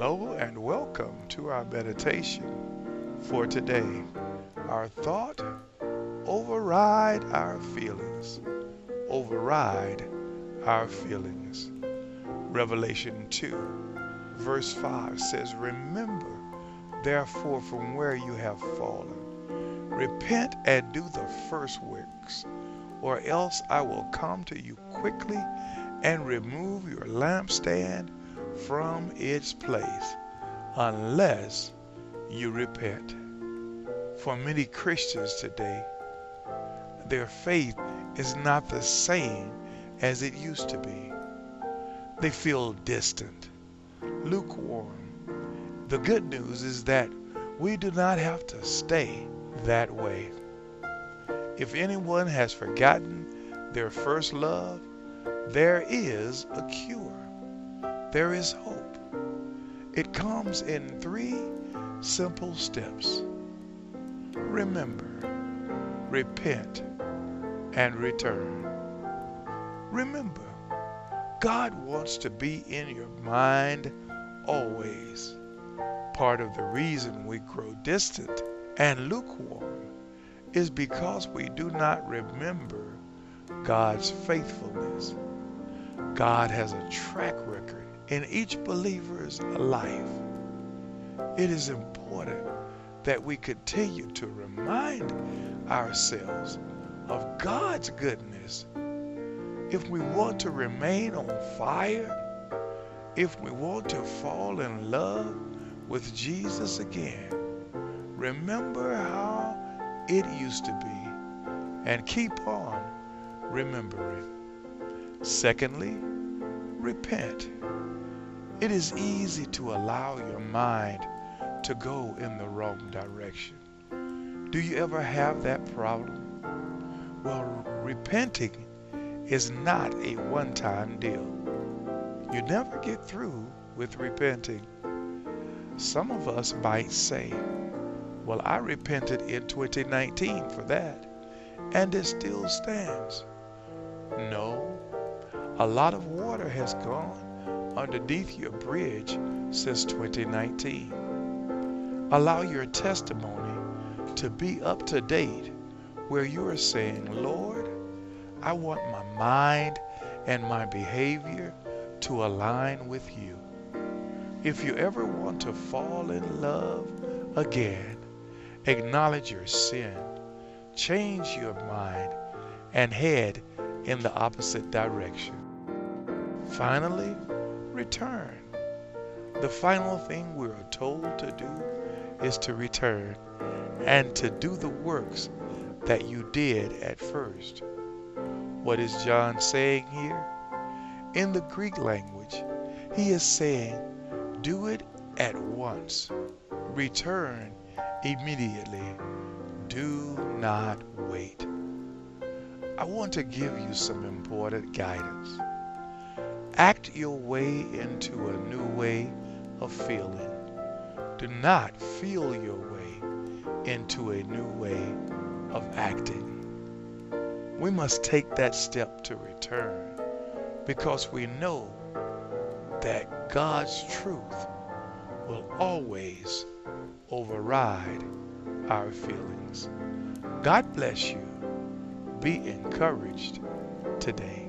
Hello and welcome to our meditation for today. Our thought override our feelings. Override our feelings. Revelation 2, verse 5 says, Remember, therefore, from where you have fallen. Repent and do the first works, or else I will come to you quickly and remove your lampstand from its place unless you repent. For many Christians today, their faith is not the same as it used to be. They feel distant, lukewarm. The good news is that we do not have to stay that way. If anyone has forgotten their first love, there is a cure. There is hope. It comes in three simple steps. Remember, repent, and return. Remember, God wants to be in your mind always. Part of the reason we grow distant and lukewarm is because we do not remember God's faithfulness. God has a track record in each believer's life. It is important that we continue to remind ourselves of God's goodness. If we want to remain on fire, if we want to fall in love with Jesus again, remember how it used to be and keep on remembering. Secondly, repent. It is easy to allow your mind to go in the wrong direction. Do you ever have that problem? Well, repenting is not a one time deal. You never get through with repenting. Some of us might say, Well, I repented in 2019 for that, and it still stands. No, a lot of water has gone underneath your bridge since 2019. Allow your testimony to be up to date where you are saying, Lord, I want my mind and my behavior to align with you. If you ever want to fall in love again, acknowledge your sin, change your mind, and head in the opposite direction. Finally, return. The final thing we are told to do is to return and to do the works that you did at first. What is John saying here? In the Greek language, he is saying, do it at once. Return immediately. Do not wait. I want to give you some important guidance. Act your way into a new way of feeling. Do not feel your way into a new way of acting. We must take that step to return because we know that God's truth will always override our feelings. God bless you. Be encouraged today.